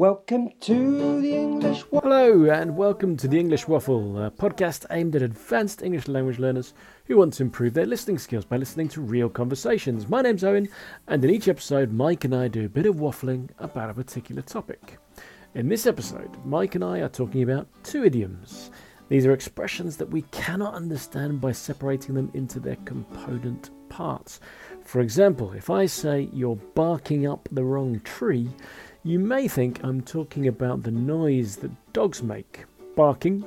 Welcome to the English Waffle. Hello, and welcome to the English Waffle, a podcast aimed at advanced English language learners who want to improve their listening skills by listening to real conversations. My name's Owen, and in each episode, Mike and I do a bit of waffling about a particular topic. In this episode, Mike and I are talking about two idioms. These are expressions that we cannot understand by separating them into their component parts. For example, if I say you're barking up the wrong tree, you may think I'm talking about the noise that dogs make, barking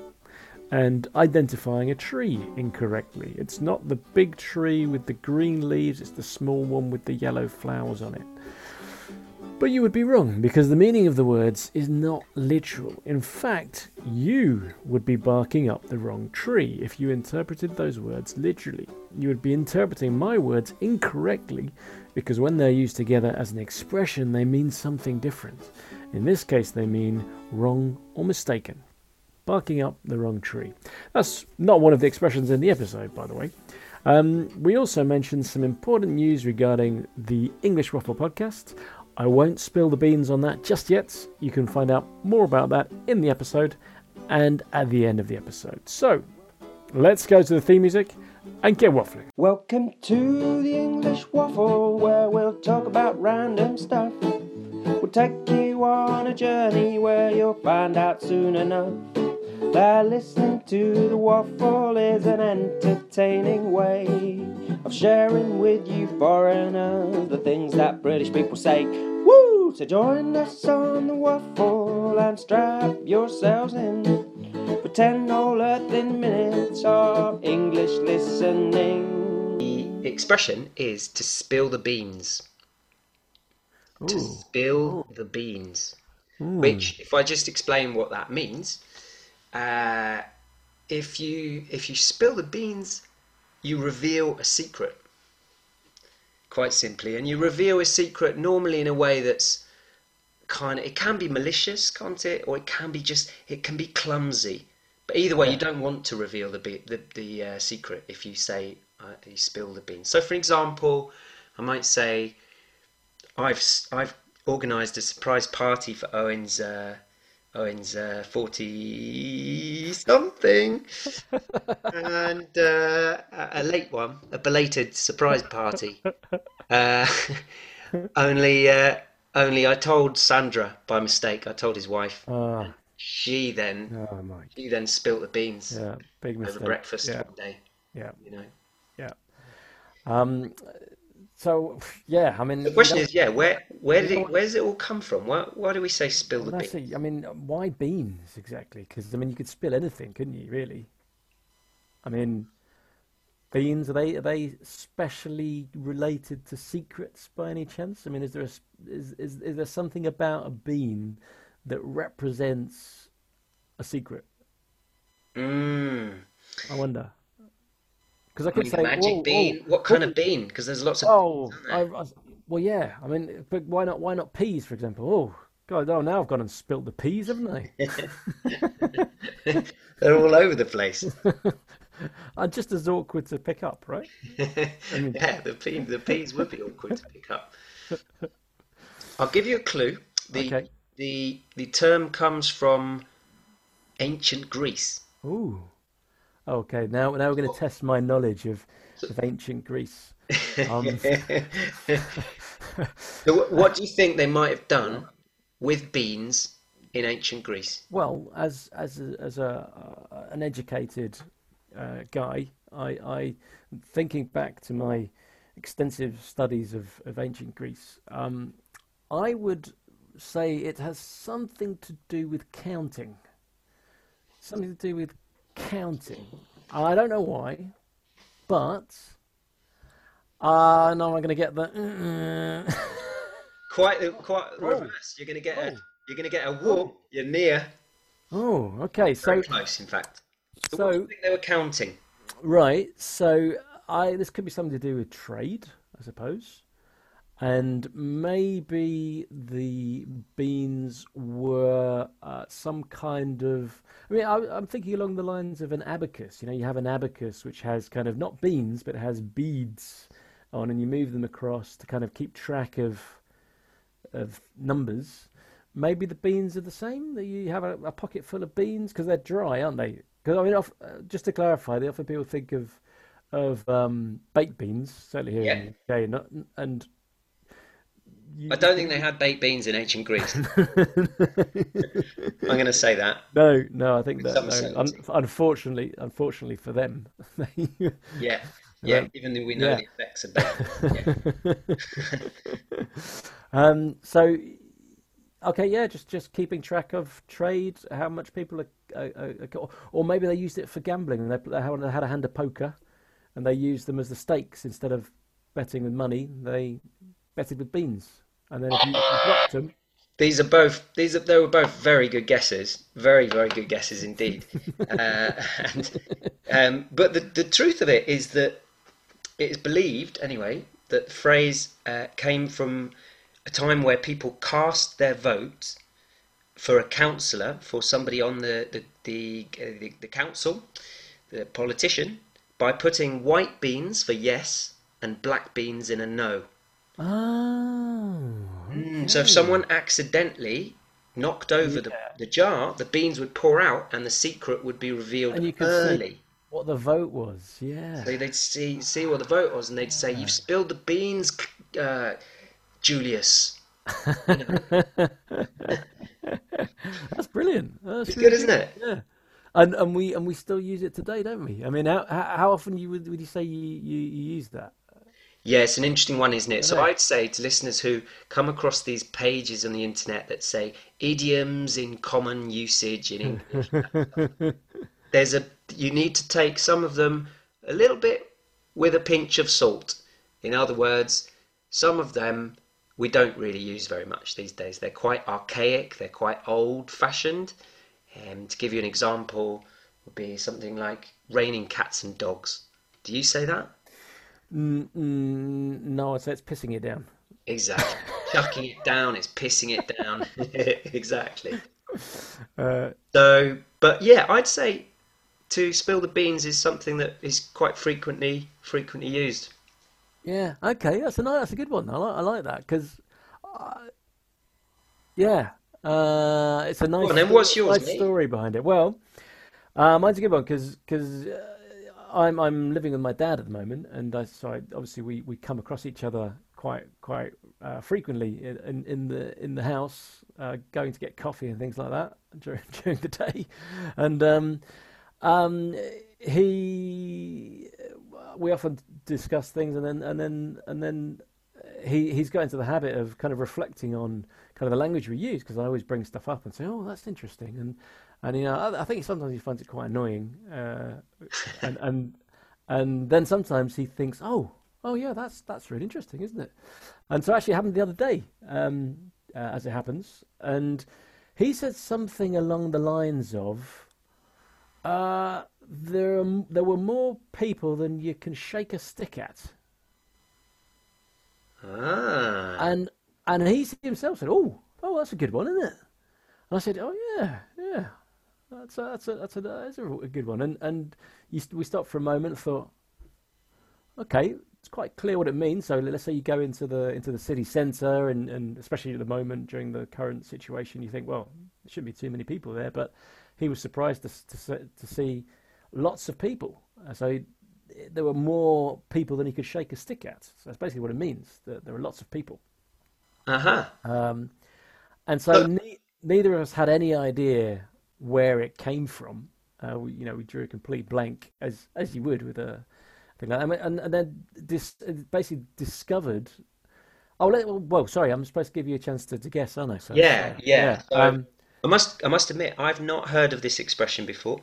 and identifying a tree incorrectly. It's not the big tree with the green leaves, it's the small one with the yellow flowers on it. But you would be wrong because the meaning of the words is not literal. In fact, you would be barking up the wrong tree if you interpreted those words literally. You would be interpreting my words incorrectly because when they're used together as an expression, they mean something different. In this case, they mean wrong or mistaken. Barking up the wrong tree. That's not one of the expressions in the episode, by the way. Um, we also mentioned some important news regarding the English Waffle podcast. I won't spill the beans on that just yet. You can find out more about that in the episode and at the end of the episode. So, let's go to the theme music waffling. Welcome to the English Waffle, where we'll talk about random stuff. We'll take you on a journey where you'll find out soon enough that listening to the waffle is an entertaining way of sharing with you foreigners the things that British people say. Woo! So join us on the waffle and strap yourselves in 10 whole earthing minutes of English listening. The expression is to spill the beans. To Ooh. spill the beans. Which, if I just explain what that means, uh, if you if you spill the beans, you reveal a secret. Quite simply, and you reveal a secret normally in a way that's kind of it can be malicious, can't it? Or it can be just it can be clumsy. But either way, you don't want to reveal the be- the, the uh, secret if you say uh, you spill the beans. So, for example, I might say, I've I've organised a surprise party for Owen's uh, Owen's uh, forty something, and uh, a late one, a belated surprise party. Uh, only uh, only I told Sandra by mistake. I told his wife. She then oh, Mike. she then spilt the beans Yeah, big over breakfast Yeah, one day. yeah, You know. yeah. Um, so yeah, I mean, The question is, yeah, where where did it where does it all come from? Why why do we say spill the beans? it. I mean, why beans exactly? Because I mean, you could spill anything, couldn't you? Really? I mean, beans are they are they specially related to secrets by any chance? I mean, is there a, is is is there something about a bean that represents a secret? Mm. I wonder. Because I I could mean, say, magic "Whoa, bean. whoa, What kind what of bean? Because there's lots of Oh, I, I, well, yeah. I mean, but why not? Why not peas, for example? Oh, God! Oh, now I've gone and spilt the peas, haven't I? They're all over the place. Are just as awkward to pick up, right? Yeah, the peas the peas would be awkward to pick up. I'll give you a clue. The Okay. The the term comes from ancient Greece. Ooh. Okay. Now, now we're going to test my knowledge of of ancient Greece. Um, So what do you think they might have done with beans in ancient Greece? well, as as a, as a uh, an educated uh, guy, I, I thinking back to my extensive studies of, of ancient Greece, um, I would say it has something to do with counting. Something to do with counting. I don't know why, but uh, now I'm going to get the. Quite the quite the reverse. You're gonna get a Oh. you're gonna get a whoop. You're near. oh, okay. So, Very close, in fact. So what so think they were counting? Right. So I this could be something to do with trade, I suppose. And maybe the beans were uh, some kind of. I mean, I, I'm thinking along the lines of an abacus. You know, you have an abacus which has kind of not beans, but has beads on, and you move them across to kind of keep track of of numbers. maybe the beans are the same. That you have a, a pocket full of beans because they're dry, aren't they? Because I mean, of- uh, just to clarify, they often people think of of um, baked beans, certainly here Yeah. in the UK, and I don't think they had baked beans in ancient Greece. I'm going to say that. no, no, I think that no, un- unfortunately, unfortunately for them, Yeah, yeah. Um, Even though we know yeah. the effects of bacon. Yeah. Um, so, okay, yeah, just just keeping track of trade, how much people are, are, are or maybe they used it for gambling and they, they they had a hand of poker, and they used them as the stakes instead of betting with money. They betted with beans, and then if you, if you dropped them, These are both. These are. They were both very good guesses. Very, very good guesses indeed. uh, and, um, but the the truth of it is that it is believed, anyway, that the phrase uh, came from a time where people cast their vote for a councillor, for somebody on the the the, uh, the, the council, the politician, by putting white beans for yes and black beans in a no. Oh, Mm, So if someone accidentally knocked over the, Yeah. the jar, the beans would pour out and the secret would be revealed and you could early. what the vote was. Yeah, So they'd see see what the vote was and they'd say, You've spilled the beans, uh, Julius. that's brilliant. That's It's really good, isn't it? Yeah, and and we and we still use it today, don't we? I mean, how how how often you would would you say you you, you use that? Yeah, it's an interesting one, isn't it? So. I'd say to listeners who come across these pages on the internet that say idioms in common usage in English, there's a you need to take some of them a little bit with a pinch of salt. In other words, some of them we don't really use very much these days. They're quite archaic, they're quite old-fashioned. Um, to give you an example, would be something like raining cats and dogs. Do you say that? Mm, mm, no, I'd it's pissing it down. Exactly. Chucking it down, it's pissing it down. Exactly. Uh, So, but yeah, I'd say to spill the beans is something that is quite frequently frequently used. yeah, okay, that's a nice, that's a good one. I like I like that because, uh, yeah, uh, it's a nice, and then what's yours, nice mate? story behind it. Well, uh, mine's a good one because because uh, I'm I'm living with my dad at the moment, and I, so I, obviously we, we come across each other quite quite uh, frequently in, in the in the house, uh, going to get coffee and things like that during during the day, and um, um, he we often discuss things, and then and then and then he he's got into the habit of kind of reflecting on kind of the language we use because I always bring stuff up and say, "Oh, that's interesting," and and you know I, I think sometimes he finds it quite annoying, uh, and and and then sometimes he thinks, "Oh, oh yeah, that's that's really interesting, isn't it?" And so actually it happened the other day, um, uh, as it happens, and he said something along the lines of. Uh, there, are, there were more people than you can shake a stick at. Ah, And and he himself said, "Oh, oh, that's a good one, isn't it?" And I said, "Oh yeah, yeah, that's a, that's a, that's a, that's a, a good one." And and you, we stopped for a moment and thought, "Okay, it's quite clear what it means." So let's say you go into the into the city centre, and, and especially at the moment during the current situation, you think, "Well, there shouldn't be too many people there," but he was surprised to to, to see lots of people. Uh, So he, there were more people than he could shake a stick at. So that's basically what it means. That there were lots of people. uh-huh. Um, and so ne- neither of us had any idea where it came from. Uh, we, you know, we drew a complete blank, as as you would with a thing like that. And, and then dis- basically discovered. Oh, let, well, sorry, I'm supposed to give you a chance to, to guess, aren't I? So, Yeah, so, yeah. So Um, I must I must admit I've not heard of this expression before.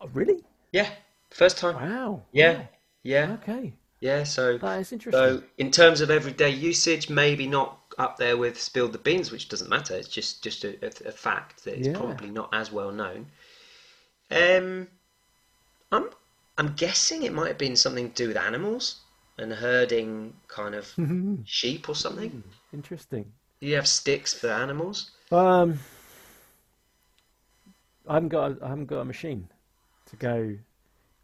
oh, really? Yeah, first time. Wow. Yeah, Wow. yeah, Okay. Yeah. So That is interesting. so in terms of everyday usage, maybe not up there with spilled the beans, which doesn't matter. It's just just a, a, a fact that it's Yeah. probably not as well known. Um, I'm I'm guessing it might have been something to do with animals and herding kind of sheep or something. Interesting. Do you have sticks for animals? Um, I haven't got a, I haven't got a machine to go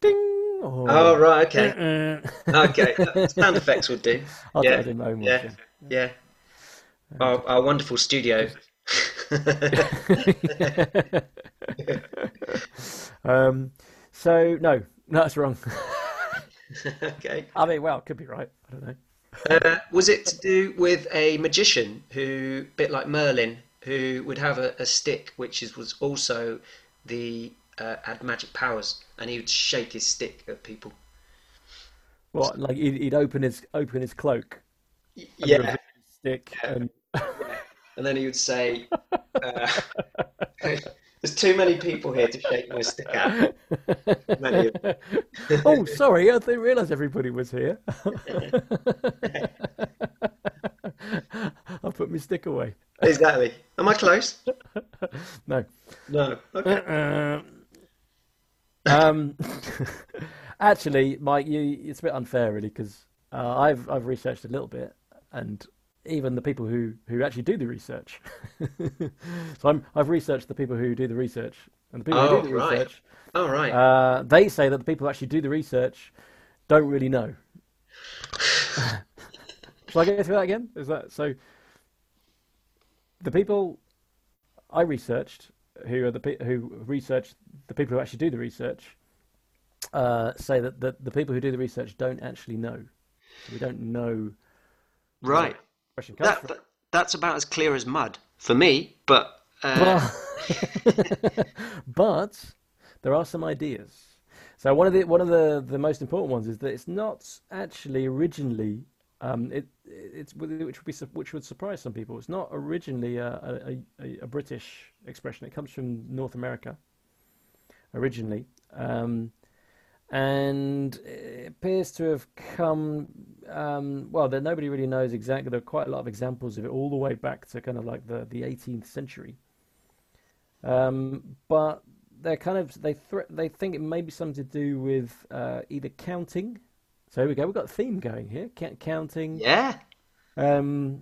ding or Oh right, okay, uh, okay. uh, Sound effects would do. I'll Yeah, do my own yeah, yeah. Our, our wonderful studio um, so no, no, that's wrong. okay. I mean, well, it could be right. I don't know. Uh, was it to do with a magician who, bit like Merlin, who would have a, a stick which is, was also the uh, had magic powers, and he would shake his stick at people. What? Like he'd, he'd open his open his cloak and Yeah, his stick, and and then he would say, uh, "There's too many people here to shake my stick at." Oh, sorry, I didn't realise everybody was here. I'll put my stick away. Exactly. Am I close? No. No. Okay. Um, actually, Mike, you, it's a bit unfair, really, because uh, I've I've researched a little bit, and even the people who, who actually do the research. so I'm I've researched the people who do the research, and the people who Oh, do the right. research, All right. uh, they say that the people who actually do the research don't really know. Shall I go through that again? Is that so? The people I researched, who are the pe- who research the people who actually do the research, uh, say that the, the people who do the research don't actually know. We don't know right. the question comes That, that that's about as clear as mud for me. But uh, but there are some ideas. So one of the one of the, the most important ones is that it's not actually originally um, it which would be which would surprise some people. It's not originally a, a, a, British expression. It comes from North America originally, um, and it appears to have come. Um, well, nobody really knows exactly. There are quite a lot of examples of it all the way back to kind of like the the 18th century. Um, but they're kind of they thre they think it may be something to do with uh, either counting. So here we go. We've got a theme going here. Counting yeah, um,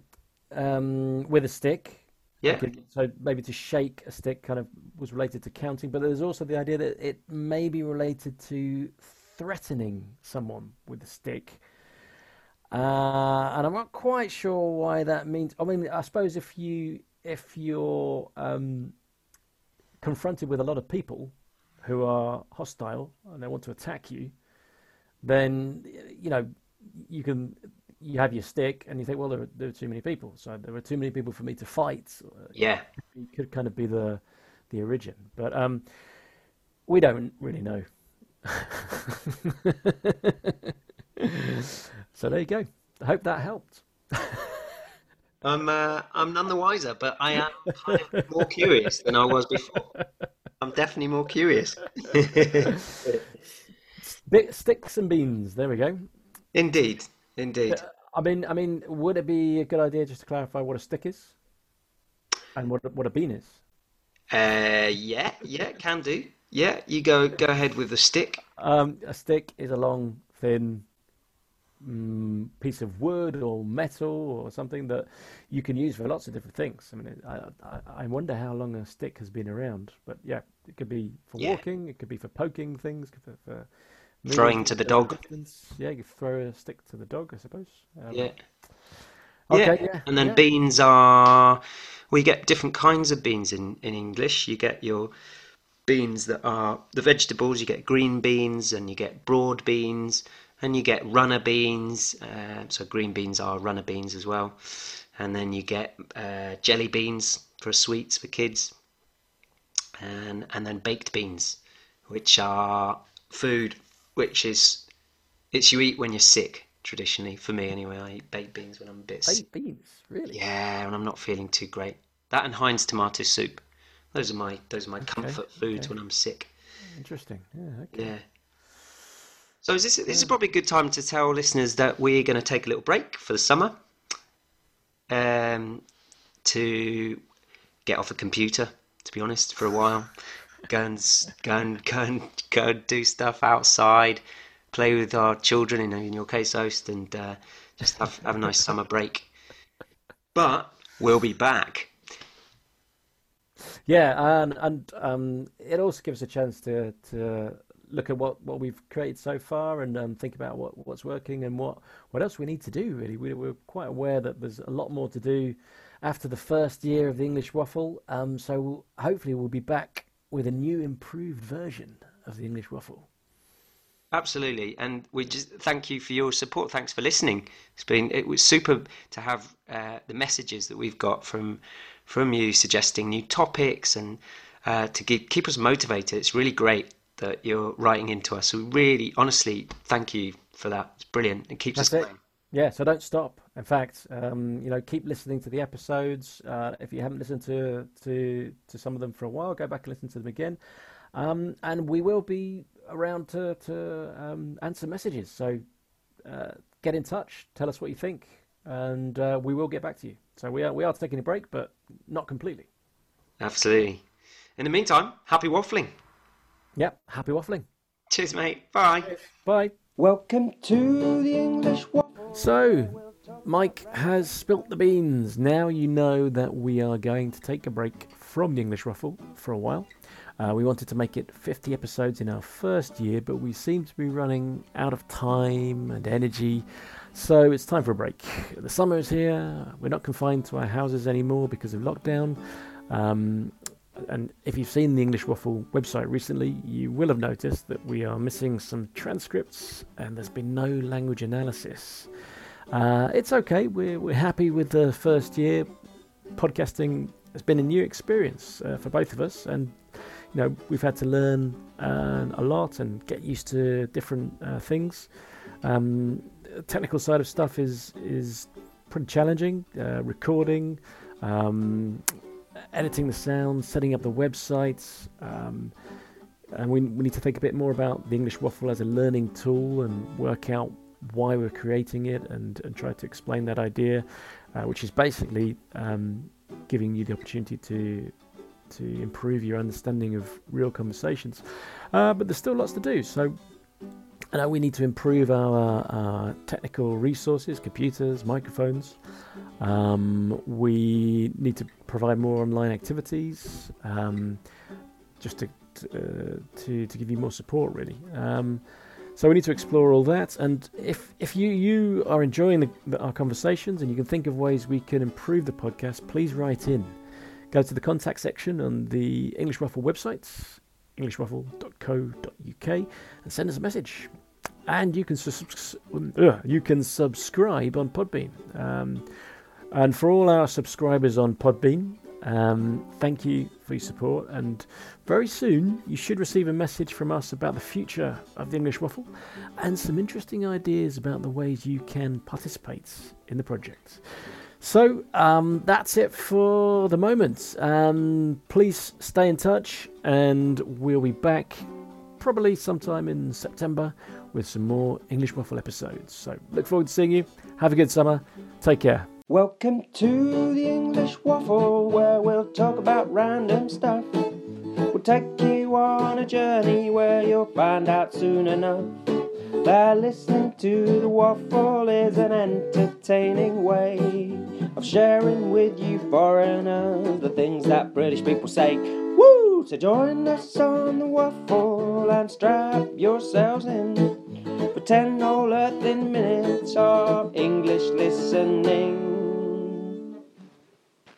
um, with a stick. yeah, so maybe to shake a stick kind of was related to counting, but there's also the idea that it may be related to threatening someone with a stick. Uh, and I'm not quite sure why that means. I mean, I suppose if you if you're um, confronted with a lot of people who are hostile and they want to attack you, then you know you can you have your stick and you think, well, there are, there are too many people, so there are too many people for me to fight. Uh, yeah. It could kind of be the the origin, but um, we don't really know. so there you go. I hope that helped. I'm uh, I'm none the wiser, but I am kind of more curious than I was before. I'm definitely more curious. Bit sticks and beans. There we go. Indeed, indeed. I mean, I mean, would it be a good idea just to clarify what a stick is and what what a bean is? Uh, yeah, yeah, can do. Yeah, you go go ahead with the stick. Um, a stick is a long, thin mm, piece of wood or metal or something that you can use for lots of different things. I mean, I, I, I wonder how long a stick has been around, but yeah, it could be for Yeah. walking, it could be for poking things, for, for moving Throwing to the dog. distance. Yeah, you throw a stick to the dog, I suppose. Um, Yeah. Okay, Yeah, yeah, and then yeah. beans are we get different kinds of beans in in English. You get your beans that are the vegetables. You get green beans, and you get broad beans, and you get runner beans. Uh, so green beans are runner beans as well, and then you get uh, jelly beans for sweets for kids, and and then baked beans, which are food which is it's you eat when you're sick. Traditionally, for me anyway, I eat baked beans when I'm a bit sick. Baked beans, really? Yeah, when I'm not feeling too great. That and Heinz tomato soup. Those are my those are my comfort foods okay. when I'm sick. Interesting. Yeah, okay. Yeah. So is this this is probably a good time to tell listeners that we're going to take a little break for the summer, um, to get off the computer. To be honest, for a while, go and go and go and go do stuff outside, play with our children. In, in your case, host, and uh, just have have a nice summer break. But we'll be back. Yeah, and and um, it also gives us a chance to to look at what, what we've created so far and um, think about what, what's working and what, what else we need to do. Really, we, we're quite aware that there's a lot more to do, after the first year of the English Waffle. Um, so hopefully we'll be back with a new, improved version of the English Waffle. Absolutely, and we just thank you for your support. Thanks for listening. It's been it was super to have uh, the messages that we've got from from you suggesting new topics and uh, to keep keep us motivated. It's really great that you're writing into us. So really, honestly, thank you for that. It's brilliant. It keeps That's us it. going. Yeah, so don't stop. In fact, um, you know, keep listening to the episodes. Uh, if you haven't listened to, to to some of them for a while, go back and listen to them again. Um, and we will be around to to um, answer messages. So uh, get in touch. Tell us what you think, and uh, we will get back to you. So we are we are taking a break, but not completely. Absolutely. In the meantime, happy waffling. Yep. Happy waffling. Cheers, mate. Bye. Bye. Welcome to the English Waffle. So, Mike has spilt the beans. Now you know that we are going to take a break from the English Waffle for a while. Uh, we wanted to make it 50 episodes in our first year, but we seem to be running out of time and energy. So it's time for a break. The summer is here. We're not confined to our houses anymore because of lockdown. Um, and if you've seen the English Waffle website recently, you will have noticed that we are missing some transcripts and there's been no language analysis. Uh, it's okay, we're, we're happy with the first year. Podcasting has been a new experience uh, for both of us, and you know we've had to learn uh, a lot and get used to different uh, things. Um, the technical side of stuff is is pretty challenging. Uh, recording, um, editing the sound, setting up the websites. Um, and we, we need to think a bit more about the English Waffle as a learning tool and work out why we're creating it and, and try to explain that idea, uh, which is basically um, giving you the opportunity to to improve your understanding of real conversations. Uh, but there's still lots to do. So know we need to improve our, our technical resources, computers, microphones. Um, we need to provide more online activities, um, just to to, uh, to give you more support, really. Um, so we need to explore all that. And if if you you are enjoying the, the, our conversations and you can think of ways we can improve the podcast, please write in. Go to the contact section on the English Waffle website, englishwaffle.co.uk, and send us a message. And you can subs- you can subscribe on Podbean. Um, and for all our subscribers on Podbean, um, thank you for your support. And very soon, you should receive a message from us about the future of the English Waffle and some interesting ideas about the ways you can participate in the project. So um, that's it for the moment. Um, please stay in touch, and we'll be back probably sometime in September with some more English Waffle episodes. So look forward to seeing you. Have a good summer. Take care. Welcome to the English Waffle, where we'll talk about random stuff. We'll take you on a journey where you'll find out soon enough that listening to the waffle is an entertaining way of sharing with you foreigners the things that British people say. Woo! So join us on the waffle and strap yourselves in for 10 whole earthing minutes of English listening.